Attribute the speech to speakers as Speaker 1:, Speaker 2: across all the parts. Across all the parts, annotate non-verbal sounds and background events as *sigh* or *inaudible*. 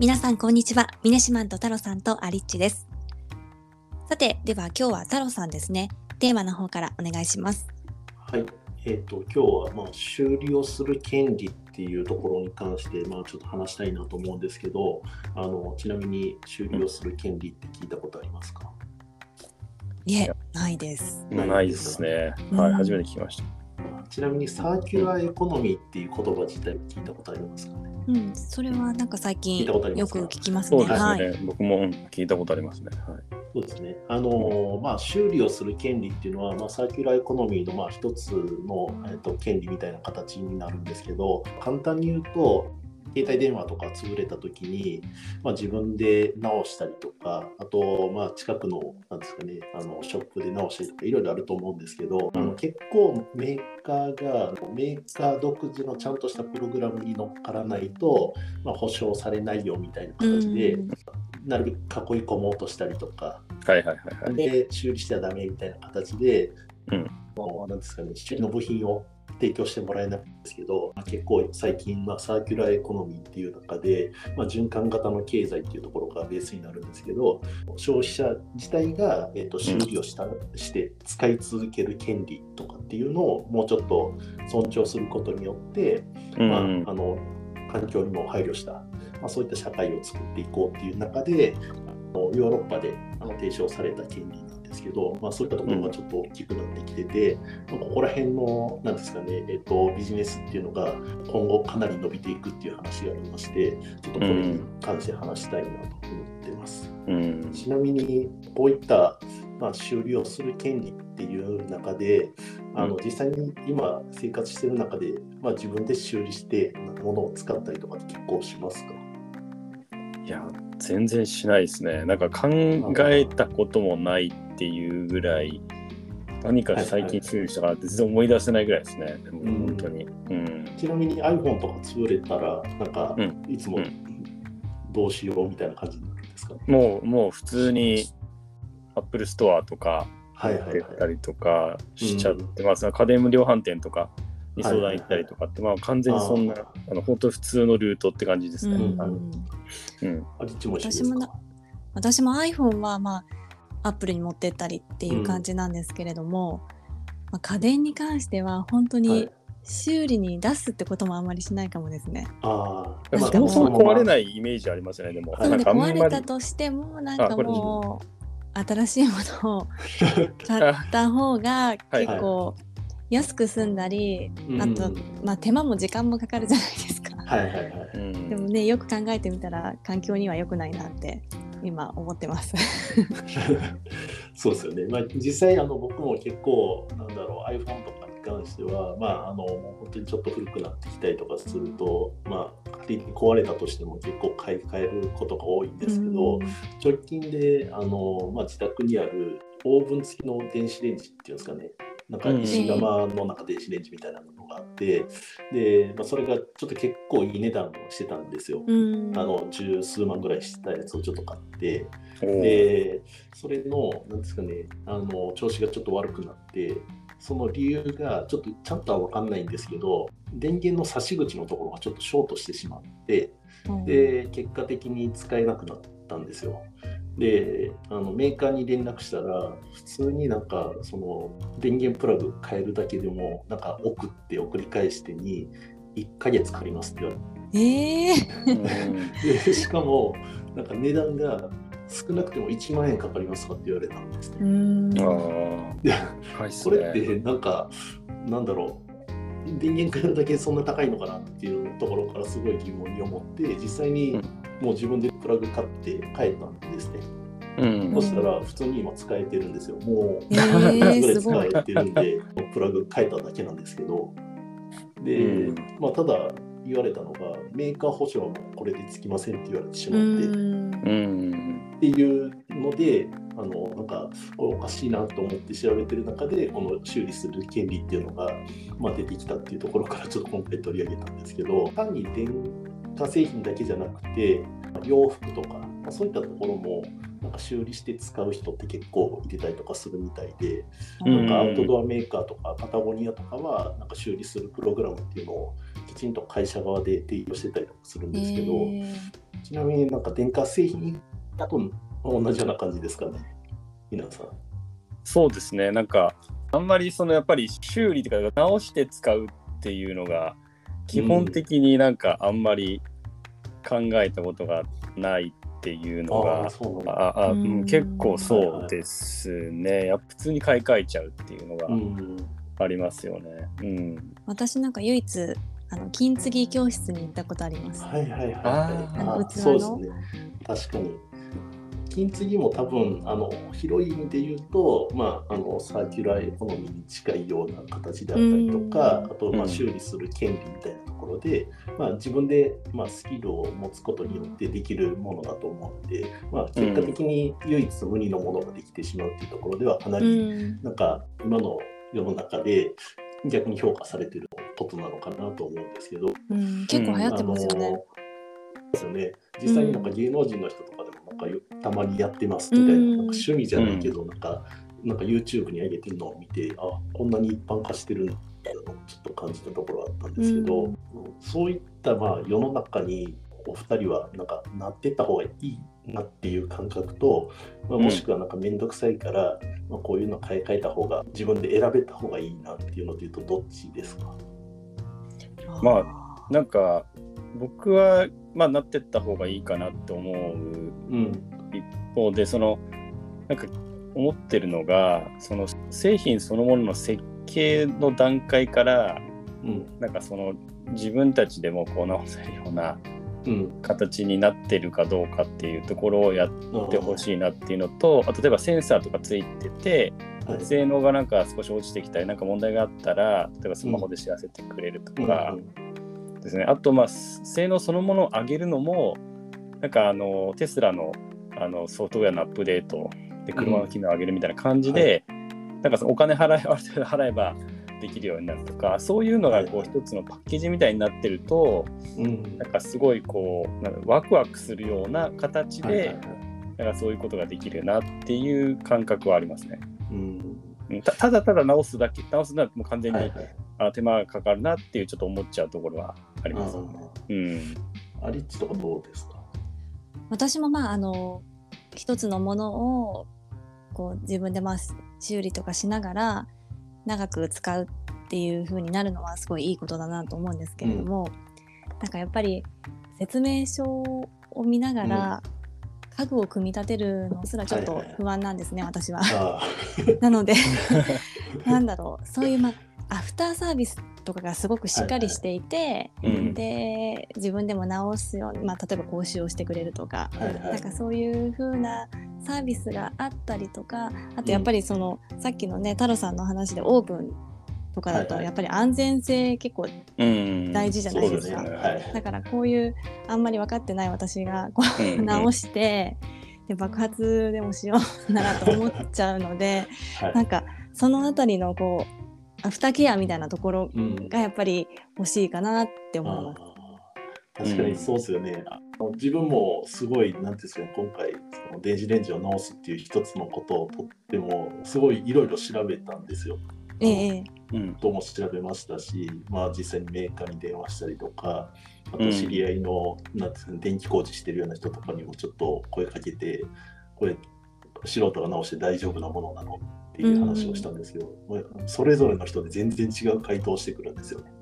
Speaker 1: 皆さんこんにちは。ミネシマンと太郎さんとアリッチです。さて、では今日は太郎さんですね。テーマの方からお願いします。
Speaker 2: はい。えっ、と、今日は、まあ、修理をする権利っていうところに関して、まあ、ちょっと話したいなと思うんですけど、あの、ちなみに修理をする権利って聞いたことありますか？
Speaker 1: いえ、ないです。
Speaker 3: ないですね。
Speaker 1: うん
Speaker 3: はい、初めて聞きました。
Speaker 2: ちなみにサーキュラーエコノミーっていう言葉自体聞いたことありますかね？
Speaker 1: うん、それはなんか最近よく聞きますね。
Speaker 3: そうですね、
Speaker 1: はい。
Speaker 3: 僕も聞いたことありますね。はい。
Speaker 2: そうですね。あのまあ、修理をする権利っていうのは、まあ、サーキュラーエコノミーのまあ一つの、えっと、権利みたいな形になるんですけど、簡単に言うと、携帯電話とか潰れた時に、まあ、自分で直したりとか、あと、まあ、近くの、なんですかね、あの、ショップで直したりとか、いろいろあると思うんですけど、あの結構メーカーが、メーカー独自のちゃんとしたプログラムに乗っからないと、まあ、保証されないよみたいな形で、
Speaker 1: うん。
Speaker 2: なるべく囲い込もうとしたりとか、
Speaker 3: はいはいはいはい。
Speaker 2: で修理してはダメみたいな形で、
Speaker 3: うん。
Speaker 2: もうなんですかね、修理の部品を提供してもらえないんですけど、まあ、結構最近、まあ、サーキュラーエコノミーっていう中で、まあ、循環型の経済っていうところがベースになるんですけど、消費者自体が、えー、と修理をした、して使い続ける権利とかっていうのをもうちょっと尊重することによって、
Speaker 3: うん。
Speaker 2: まあ、あの環境にも配慮した、まあ、そういった社会を作っていこうっていう中であのヨーロッパであの提唱された権利ですけど、まあ、そういったところがちょっと大きくなってきてて、まあここら辺のなんですかね、えっとビジネスっていうのが今後かなり伸びていくっていう話がありましてちょっとこれに関して話したいなと思ってます。
Speaker 3: うん。
Speaker 2: ちなみにこういった、まあ、修理をする権利っていう中であの
Speaker 3: うん
Speaker 2: 実際に今生活してる中で、まあ、自分で修理して物を使ったりとかって結構しますか？
Speaker 3: いや、全然しないですね。なんか考えたこともないっていうぐらい、何か最近修理したかなって全然思い出せないぐらいですね。でも
Speaker 2: うん
Speaker 3: 本当に。うん。
Speaker 2: ちなみに iPhone とか潰れたらなんか
Speaker 3: うん
Speaker 2: いつも
Speaker 3: う
Speaker 2: どうしようみたいな感じになるんですか、
Speaker 3: もう、もう普通に Apple Store とか
Speaker 2: はいはい
Speaker 3: 出た
Speaker 2: はい。
Speaker 3: りとかしちゃってます。家電量販店とかに相談行ったりとかって、まあ完全にそんな、あの本当普通のルートって感じですね。
Speaker 1: 私もな私も iPhone はまあアップルに持ってったりっていう感じなんですけれども、まあ、家電に関しては本当
Speaker 2: は
Speaker 1: に
Speaker 2: い。
Speaker 1: 修理に出すってこともあんまりしないかもですね。
Speaker 2: ああ、
Speaker 3: そもそも壊れないイメージありますよね、でも。
Speaker 2: はい
Speaker 1: な
Speaker 3: んまり
Speaker 1: 壊れたとしてもなんかもう新しいものを *laughs* 買った方が結構安く済んだり、
Speaker 2: うん
Speaker 1: あと、まあ、手間も時間もかかるじゃないですか。
Speaker 2: はいはいはい。
Speaker 3: うん
Speaker 1: でもねよく考えてみたら環境には良くないなって今思ってます。
Speaker 2: そうですよね。まあ、実際あの僕も結構なんだろう iPhone とかに関しては、まあ、あのもう本当にちょっと古くなってきたりとかすると、まあ、仮に壊れたとしても結構買い替えることが多いんですけど、
Speaker 1: うん
Speaker 2: 直近であの、まあ、自宅にあるオーブン付きの電子レンジっていうんですかね。なんか石窯の中電子レンジみたいなのがあって、で、まあ、それがちょっと結構いい値段をしてたんですよ。
Speaker 1: うん。
Speaker 2: あの十数万ぐらいしたやつをちょっと買って、で、それの、なんですかね、あの、調子がちょっと悪くなって、その理由がちょっとちゃんとは分かんないんですけど、電源の差し口のところがちょっとショートしてしまって、
Speaker 1: うん。
Speaker 2: で、結果的に使えなくなったんですよ。で、あのメーカーに連絡したら、普通になんか、その電源プラグ変えるだけでも、なんか送って送り返してに、1ヶ月かかりますって言われて。
Speaker 1: えー。
Speaker 3: うん
Speaker 2: でしかもなんか値段が少なくても1万円かかりますかって言われたんです。ね。
Speaker 1: うん。
Speaker 3: あ
Speaker 2: で
Speaker 3: あ、高いっす
Speaker 2: そ
Speaker 3: ね。
Speaker 2: れってなんかなんだろう。電源変えるだけそんな高いのかなっていうところからすごい疑問に思って実際に
Speaker 3: うん
Speaker 2: もう自分でプラグ買って変えたんですね。
Speaker 3: うん
Speaker 2: そしたら普通に今使えてるんですよ。もう
Speaker 1: え
Speaker 2: 1ヶ
Speaker 1: ー、*laughs*
Speaker 2: 月。ぐらい使えてるんでプラグ変えただけなんですけどで、
Speaker 3: うん
Speaker 2: まあ、ただ言われたのがメーカー保証もこれでつきませんって言われてし
Speaker 1: う
Speaker 2: まって。
Speaker 1: ん
Speaker 3: うん。
Speaker 2: っていうので、あのなんかこれおかしいなと思って調べてる中で、この修理する権利っていうのが、まあ、出てきたっていうところからちょっと今回取り上げたんですけど、単に電化製品だけじゃなくて、洋服とか、まあ、そういったところも、なんか修理して使う人って結構いてたりとかするみたいで、
Speaker 3: うん。
Speaker 2: なんかアウトドアメーカーとかパタゴニアとかは、なんか修理するプログラムっていうのをきちんと会社側で提供してたりとかするんですけど、
Speaker 1: えー。
Speaker 2: ちなみになんか電化製品だと同じような感じですかね、皆さん。
Speaker 3: そうですね、なんか、あんまりそのやっぱり修理とか直して使うっていうのが、基本的になんかあんまり考えたことがないっていうのが、
Speaker 2: うん、
Speaker 3: ああ、結構そうですね、や普通に買い替えちゃうっていうのがありますよね。うん、
Speaker 1: 私なんか唯一あの金継ぎ教室に行ったことあります。
Speaker 2: はいはいはい、はい。あの器のそうですね。確かに。金継ぎも多分あの広い意味で言うと、まあ、あのサーキュラーエコノミーに近いような形であったりとか、あとまあ修理する権利みたいなところで、まあ、自分でまあスキルを持つことによってできるものだと思うので、まあ、結果的に唯一無二のものができてしまうっていうところではかなりなんか今の世の中で逆に評価されてることなのかなと思うんですけど、
Speaker 1: うん、結構流行ってますよね。
Speaker 2: ですよね。実際になんか芸能人の人とかなんかたまにやってますみたいな,、なんか趣味じゃないけど、なんかなんか YouTube に上げてるのを見てあこんなに一般化してるんだっていうのをちょっと感じたところあったんですけど、うん、そういったまあ世の中にお二人はなんかなってった方がいいなっていう感覚と、まあ、もしくはなんか面倒くさいから、まあ、こういうの買い替えた方が自分で選べた方がいいなっていうのでいうとどっちですか？
Speaker 3: まあなんか僕はまあなってった方がいいかなって思う。一方で、うん、そのなんか思ってるのがその製品そのものの設計の段階から、うん、なんかその自分たちでもこう直せるような形になってるかどうかっていうところをやってほしいなっていうのと、あ例えばセンサーとかついてて、性能がなんか少し落ちてきたりなんか問題があったら例えばスマホで知らせてくれるとかですね、あとまあ性能そのものを上げるのもなんかあのテスラのあのソフトウェアのアップデートで車の機能を上げるみたいな感じで、なんかお金払えある程度払えばできるようになるとかそういうのがこう一つのパッケージみたいになってると、うん、なんかすごいこうなんかワクワクするような形で、なんかそういうことができるなっていう感覚はありますね。うん、たただただ直すだけ直すのはもう完全に、はいはい、あ手間がかかるなっていうちょっと思っちゃうところはあります、ね。うん、
Speaker 2: アリッチとかどうですか？
Speaker 1: 私もまああの一つのものをこう自分でまあ修理とかしながら長く使うっていう風になるのはすごいいいことだなと思うんですけれども、うん、なんかやっぱり説明書を見ながら、家具を組み立てるのすらちょっと不安なんですね、はい。は。い、私は。*laughs* なので *laughs* なんだろうそういう、まアフターサービスとかがすごくしっかりしていて、はいはい、で自分でも直すように、まあ、例えば講習をしてくれるとか、はいはい、なんかそういう風なサービスがあったりとかあとやっぱりその、うん、さっきのね太郎さんの話でオープンとかだとやっぱり安全性結構大事じゃないですか、うんすね。はい、だからこういうあんまり分かってない私がこう直して、で爆発でもしようならと思っちゃうので、はい、なんかその辺りのこうアフターケアみたいなところがやっぱり欲しいかなって思います。
Speaker 2: うん、確かにそうですよね。うん、自分もすごい、なんていうんですか、今回、その電子レンジを直すっていう一つのことをとっても、すごいいろいろ調べたんですよ。
Speaker 1: ええ。
Speaker 2: うん、とも調べましたし、まあ、実際にメーカーに電話したりとか、あと知り合いの、うん、なんていう電気工事してるような人とかにもちょっと声かけて、これ、素人が直して大丈夫なものなのっていう話をしたんですけど、うん、それぞれの人で全然違う回答をしてくるんですよね。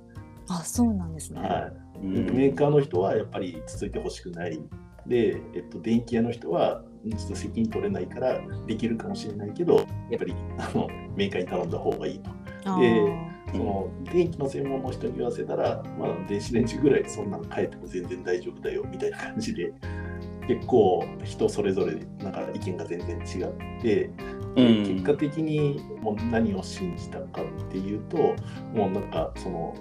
Speaker 1: あそうなんですね、
Speaker 2: はい、メーカーの人はやっぱり続いてほしくない。で、えっと、電気屋の人はちょっと責任取れないからできるかもしれないけどやっぱりあのメーカーに頼んだ方がいいと。でその電気の専門の人に言わせたら、まあ、電子レンジぐらいそんなの変えても全然大丈夫だよみたいな感じで結構人それぞれなんか意見が全然違ってうん、結果的にもう何を信じたかっていうともうなんかその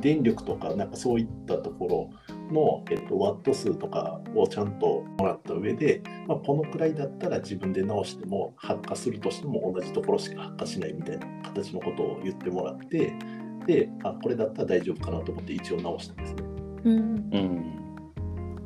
Speaker 2: 電力とかなんかそういったところの、えっと、ワット数とかをちゃんともらった上で、まあ、このくらいだったら自分で直しても発火するとしても同じところしか発火しないみたいな形のことを言ってもらってであこれだったら大丈夫かなと思って一応直したんですね。うん、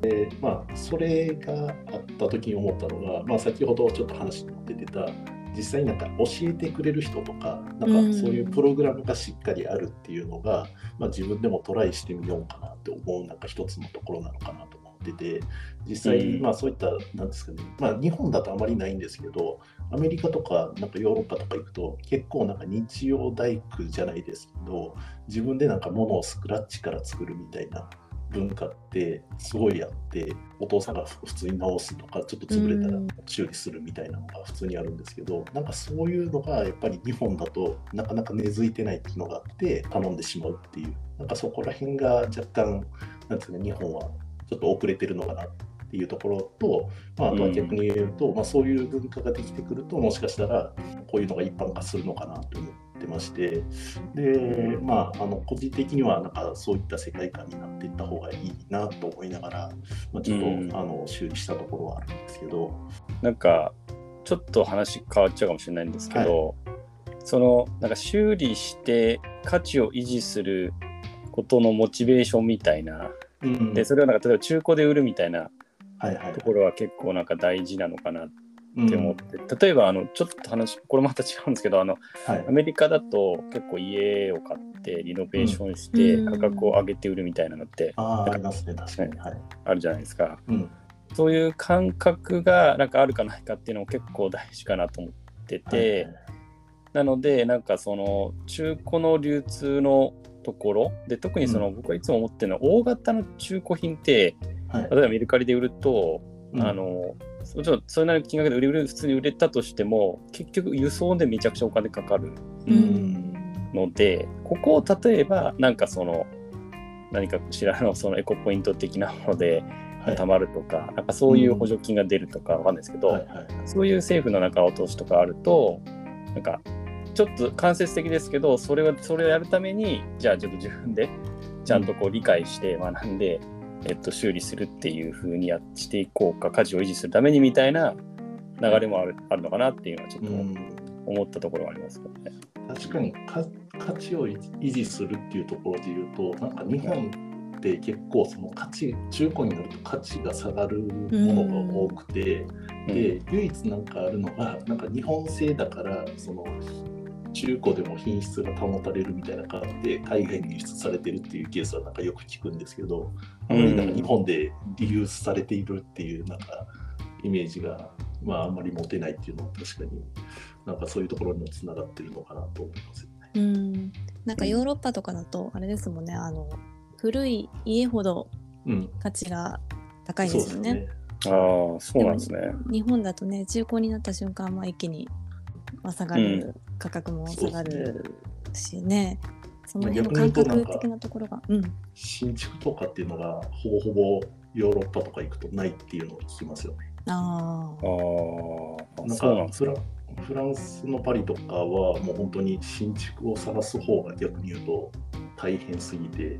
Speaker 2: でまあそれがあった時に思ったのが、まあ、先ほどちょっと話に出てた実際になんか教えてくれる人とかなんかそういうプログラムがしっかりあるっていうのが、まあ、自分でもトライしてみようかなって思うなんか一つのところなのかなと思うんってて実際、まあ、そういったなんですかね、まあ、日本だとあまりないんですけどアメリカとかなんかヨーロッパとか行くと結構なんか日曜大工じゃないですけど自分でなんか物をスクラッチから作るみたいな文化ってすごいあってお父さんが普通に直すとかちょっと潰れたら修理するみたいなのが普通にあるんですけどなんかそういうのがやっぱり日本だとなかなか根付いてないっていうのがあって頼んでしまうっていう。なんかそこら辺が若干なんですかね日本はちょっと遅れてるのかなっていうところと、まあ、あとは逆に言うと、まあ、そういう文化ができてくるともしかしたらこういうのが一般化するのかなと思ってましてで、まあ、あの個人的にはなんかそういった世界観になっていった方がいいなと思いながら、まあ、ちょっと、うん、あの修理したところはあるんですけど。
Speaker 3: なんかちょっと話変わっちゃうかもしれないんですけど、はい、そのなんか修理して価値を維持することのモチベーションみたいな、うん、でそれをなんか例えば中古で売るみたいなところは結構なんか大事なのかなって思って、うん、例えばあのちょっと話これまた違うんですけどあの、はい、アメリカだと結構家を買ってリノベーションして価格を上げて売るみたいなのって、
Speaker 2: うん、あありますね確かに、はい、
Speaker 3: あるじゃないですか、うん、そういう感覚がなんかあるかないかっていうのも結構大事かなと思ってて、はい、なのでなんかその中古の流通のところで特にその、僕はいつも思ってるのは大型の中古品って例えばメルカリで売ると、うん、あのもちろんそれなりの金額で売れる普通に売れたとしても結局輸送でめちゃくちゃお金かかるので、うん、ここを例えばなんかその何かしらのそのエコポイント的なものでたまるとか、はい、なんかそういう補助金が出るとかわかんないですけど、はいはい、そういう政府の中落としとかあるとなんかちょっと間接的ですけどそれはそれをやるためにじゃあちょっと自分でちゃんとこう理解して学んで、えっと、修理するっていうふうにやしていこうか価値を維持するためにみたいな流れもあるあるのかなっていうのはちょっと思ったところはありますけどね。
Speaker 2: 確かに価値を維持するっていうところで言うとなんか日本って結構その価値中古になると価値が下がるものが多くて、で唯一なんかあるのがなんか日本製だからその中古でも品質が保たれるみたいな感じで海外に輸出されてるっていうケースはなんかよく聞くんですけど、あまりなんか日本でリユースされているっていうなんかイメージが、まあ、あんまり持てないっていうのは確かになんかそういうところにもつながってるのかなと思いますよね。
Speaker 1: うんなんかヨーロッパとかだとあれですもんねあの古い家ほど価値が高いんですよね。うん、ね
Speaker 3: ああそうなんですね。
Speaker 1: 日本だとね中古になった瞬間、まあ、一気に下がる価格も下がるしね、その辺の感覚的なところが、うん、
Speaker 2: 新築とかっていうのがほぼほぼヨーロッパとか行くとないっていうのを聞きますよね。
Speaker 1: あ
Speaker 3: あ。
Speaker 2: なんかフラフランスのパリとかはもう本当に新築を探す方が逆に言うと大変すぎて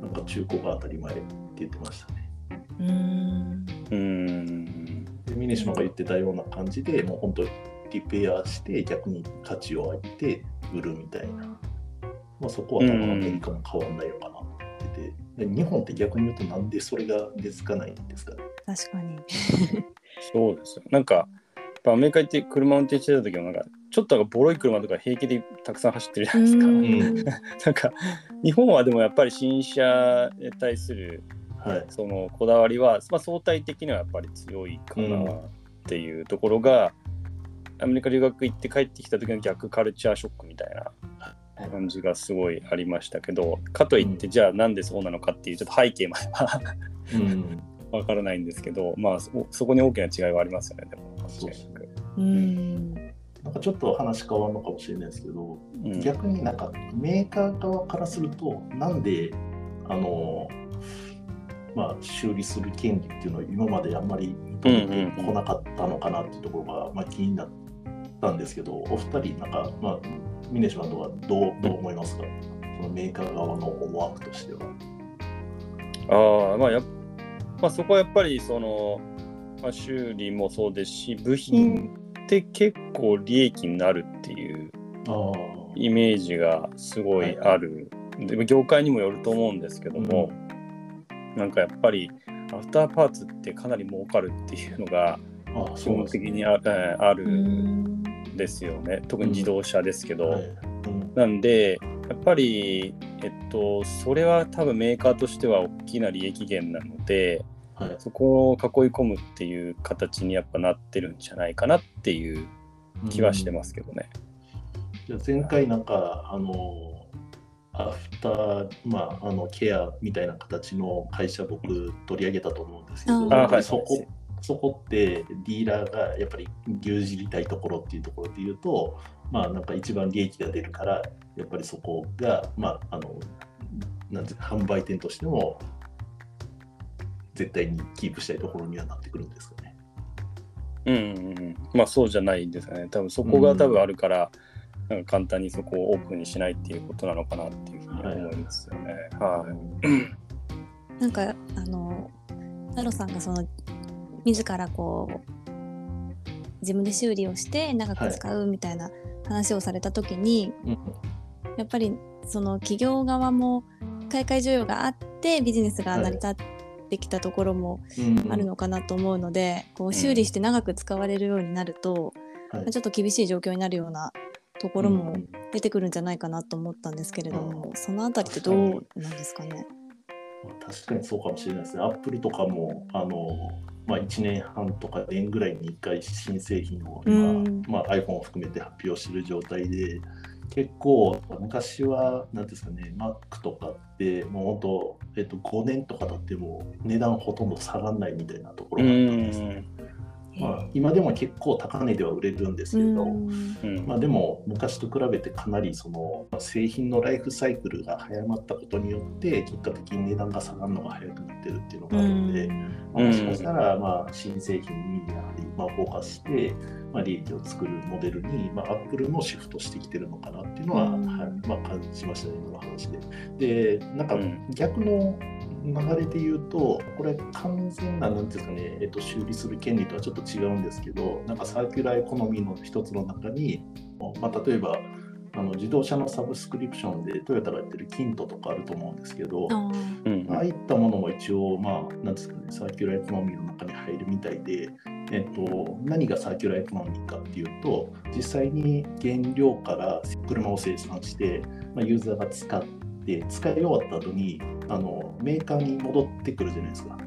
Speaker 2: なんか中古が当たり前って言ってましたね。
Speaker 1: うんう
Speaker 3: ん
Speaker 2: で峰島が言ってたような感じでもう本当にリペアして逆に価値を上げて売るみたいな、まあ、そこは多分アメリカも変わんないのかなと思ってて、日本って逆に言うとなんでそれが根付かないんですかね？
Speaker 1: 確かに。*laughs*
Speaker 3: そうですよ。なんかアメリカ行って車運転してた時もなんかちょっとボロい車とか平気でたくさん走ってるじゃないですか。ん。*laughs* なんか日本はでもやっぱり新車に対する、はい、そのこだわりは、まあ、相対的にはやっぱり強いかなっていうところが、アメリカ留学行って帰ってきた時の逆カルチャーショックみたいな感じがすごいありましたけどかといってじゃあなんでそうなのかっていうちょっと背景まではわからないんですけどまあそこに大きな違いはありますよねでも。
Speaker 1: うん。
Speaker 2: なんかちょっと話変わるのかもしれないですけど、うん、逆になんかメーカー側からするとなんであのまあ、修理する権利っていうのは今まであんまり認めてこなかったのかなっていうところが、まあ、気になったんですけどお二人なんか、まあ、峰島とはどうどう思いますか？そのメーカー側の思惑としては。
Speaker 3: あまあやまあ、そこはやっぱりその、まあ、修理もそうですし部品って結構利益になるっていうイメージがすごいある、はい、で業界にもよると思うんですけども、うん、なんかやっぱりアフターパーツってかなり儲かるっていうのが基本的にあ,、ある。んですよね。特に自動車ですけど、はい。うん、なんでやっぱりえっとそれは多分メーカーとしては大きな利益源なので、はい、そこを囲い込むっていう形にやっぱなってるんじゃないかなっていう気はしてますけどね。
Speaker 2: じゃあ前回なんかあのアフター、まあ、あのケアみたいな形の会社僕取り上げたと思うんですけど、はい、そこそこってディーラーがやっぱり牛耳りたいところっていうところで言うと、まあ、なんか一番利益が出るからやっぱりそこが、まあ、あのなんて販売店としても絶対にキープしたいところにはなってくるんですかね。
Speaker 3: うん、うん、まあそうじゃないですかね。多分そこが多分あるから、うん、なんか簡単にそこをオープンにしないっていうことなのかなっていうふうに思いますよね。はい。はい、
Speaker 1: なんかあの太郎さんがその自らこう自分で修理をして長く使うみたいな話をされた時に、はい、やっぱりその企業側も買い替え需要があってビジネスが成り立ってきたところもあるのかなと思うので、はい、こう修理して長く使われるようになると、うん、ちょっと厳しい状況になるようなところも出てくるんじゃないかなと思ったんですけれども、うん、そのあたりってどうなんですかね？
Speaker 2: 確かにそうかもしれないですね。アップルとかもあのまあ、1年半とか年ぐらいに1回新製品を今、うん、まあ、iPhone を含めて発表してる状態で結構昔は何ですかね Mac とかってもう本当、えっと、5年とか経っても値段ほとんど下がらないみたいなところがあったんですね。まあ、今でも結構高値では売れるんですけど、まあ、でも昔と比べてかなりその製品のライフサイクルが早まったことによって結果的に値段が下がるのが早くなってるっていうのがあるので、まあ、もしかしたらまあ新製品にやはりまあフォーカスして、まあ、利益を作るモデルに、まあ、アップルもシフトしてきてるのかなっていうのは、はいまあ、感じましたね今の話で。でなんか逆の流れで言うと、これ完全な、なんですかね、えっと、修理する権利とはちょっと違うんですけど、なんかサーキュラーエコノミーの一つの中に、まあ、例えば、あの自動車のサブスクリプションでトヨタがやってる KINTO とかあると思うんですけど、あああいったものも一応、まあ、なんですかね、サーキュラーエコノミーの中に入るみたいで、えっと、何がサーキュラーエコノミーかっていうと、実際に原料から車を生産して、まあ、ユーザーが使って、使い終わった後にあのメーカーに戻ってくるじゃないですか。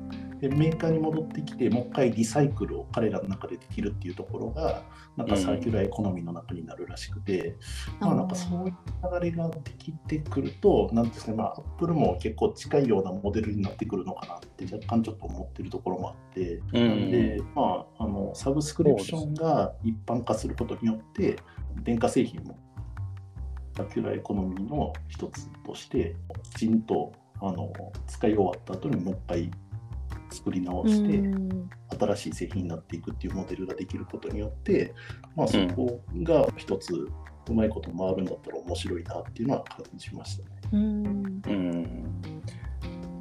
Speaker 2: でメーカーに戻ってきてもう一回リサイクルを彼らの中でできるっていうところがなんかサーキュラーエコノミーの中になるらしくて、うん、まあなんかそういう流れができてくると何ですかねまあアップルも結構近いようなモデルになってくるのかなって若干ちょっと思ってるところもあって、うん。でまああのサブスクリプションが一般化することによって電化製品もサーキュラーエコノミーの一つとしてきちんとあの使い終わった後にもう一回作り直して、新しい製品になっていくっていうモデルができることによって、まあ、そこが一つうまいこと回るんだったら面白いなっていうのは感じましたね。うん。
Speaker 3: うん。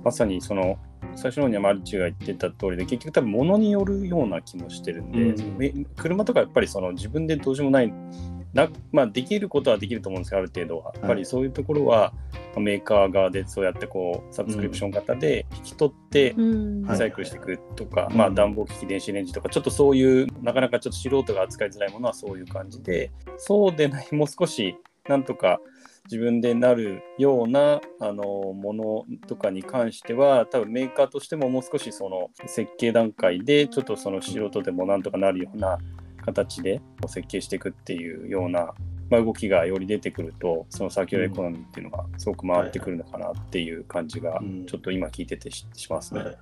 Speaker 3: まさにその最初のにはアリッチが言ってた通りで結局多分物によるような気もしてるんで、うん、車とかやっぱりその自分でどうしようもないな、まあ、できることはできると思うんですけどある程度は。やっぱりそういうところは、メーカー側でそうやってこうサブスクリプション型で引き取ってリサイクルしていくとか、まあ、暖房機器電子レンジとかちょっとそういうなかなかちょっと素人が扱いづらいものはそういう感じでそうでないもう少しなんとか自分でなるようなあのものとかに関しては多分メーカーとしてももう少しその設計段階でちょっとその素人でもなんとかなるような形で設計していくっていうような、まあ、動きがより出てくるとそのサーキュラーエコノミーっていうのがすごく回ってくるのかなっていう感じがちょっと今聞いててしますね。はい、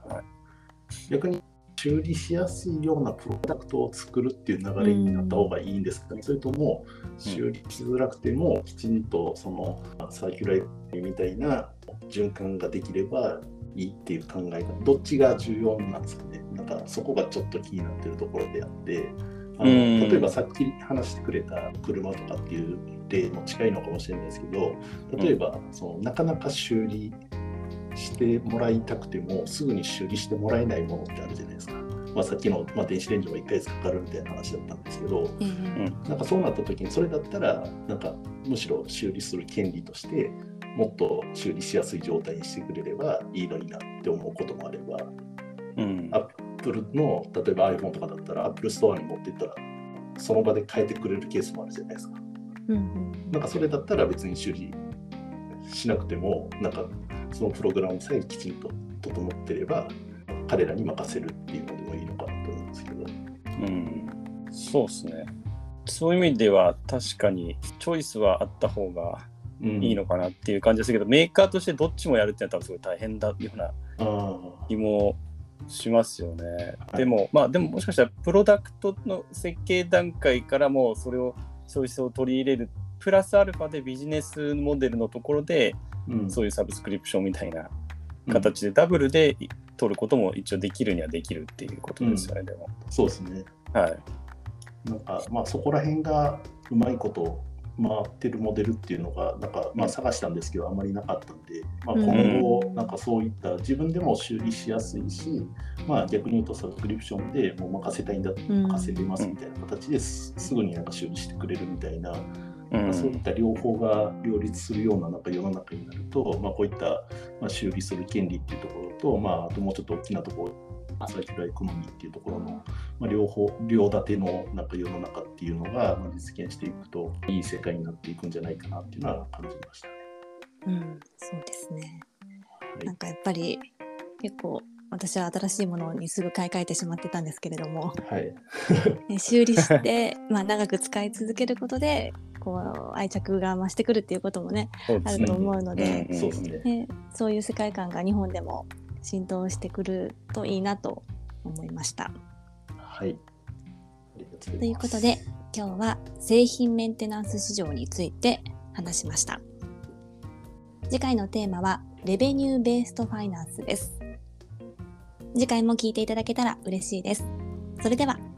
Speaker 2: 逆に修理しやすいようなプロダクトを作るっていう流れになった方がいいんですかね、それとも修理しづらくてもきちんとそのサーキュラーみたいな循環ができればいいっていう考え方どっちが重要なんですかね。なんかそこがちょっと気になってるところであってあの例えばさっき話してくれた車とかっていう例も近いのかもしれないですけど例えばそのなかなか修理してもらいたくてもすぐに修理してもらえないものってあるじゃないですか。まあ、さっきの、まあ、電子レンジも1ヶ月かかるみたいな話だったんですけど、うん、なんかそうなった時にそれだったらなんかむしろ修理する権利としてもっと修理しやすい状態にしてくれればいいのになって思うこともあれば、うん、アップルの例えば iPhone とかだったらアップルストアに持っていったらその場で変えてくれるケースもあるじゃないですか。うん、なんかそれだったら別に修理しなくてもなんかそのプログラムさえきちんと整ってれば彼らに任せるっていうのでもいいのかなと思うんですけど。
Speaker 3: うん、そうですね。そういう意味では確かにチョイスはあった方がいいのかなっていう感じですけど、うん、メーカーとしてどっちもやるってなったらすごい大変だっていうような気もしますよね。はい、でもまあでももしかしたらプロダクトの設計段階からもそれを消費者を取り入れるプラスアルファでビジネスモデルのところで、うん、そういうサブスクリプションみたいな形でダブルで取ることも一応できるにはできるっていうことですよね、うん、でも。
Speaker 2: そうですね。
Speaker 3: はい。
Speaker 2: なんかまあそこら辺がうまいこと回ってるモデルっていうのがなんかまあ探したんですけどあまりなかったんで、まあ、今後なんかそういった自分でも修理しやすいし、まあ、逆に言うとサブスクリプションでもう任せたいんだ任せれますみたいな形ですぐになんか修理してくれるみたいな。なんかそういった両方が両立するようななんか世の中になると、まあ、こういったまあ修理する権利っていうところと、まあ、あともうちょっと大きなところサーキュラーエコノミーっていうところの、まあ、両方両立てのなんか世の中っていうのが実現していくといい世界になっていくんじゃないかなっていうのは感じましたね。
Speaker 1: うん、そうですね。はい、なんかやっぱり結構私は新しいものにすぐ買い替えてしまってたんですけれども、
Speaker 2: はい、
Speaker 1: 修理して *laughs* まあ長く使い続けることでこう愛着が増してくるっていうこともね、ね、あると思うので、
Speaker 2: そうですね、
Speaker 1: そういう世界観が日本でも浸透してくるといいなと思いました。
Speaker 2: はい。
Speaker 1: ということで今日は製品メンテナンス市場について話しました。次回のテーマはレベニューベーストファイナンスです。次回も聞いていただけたら嬉しいです。それでは。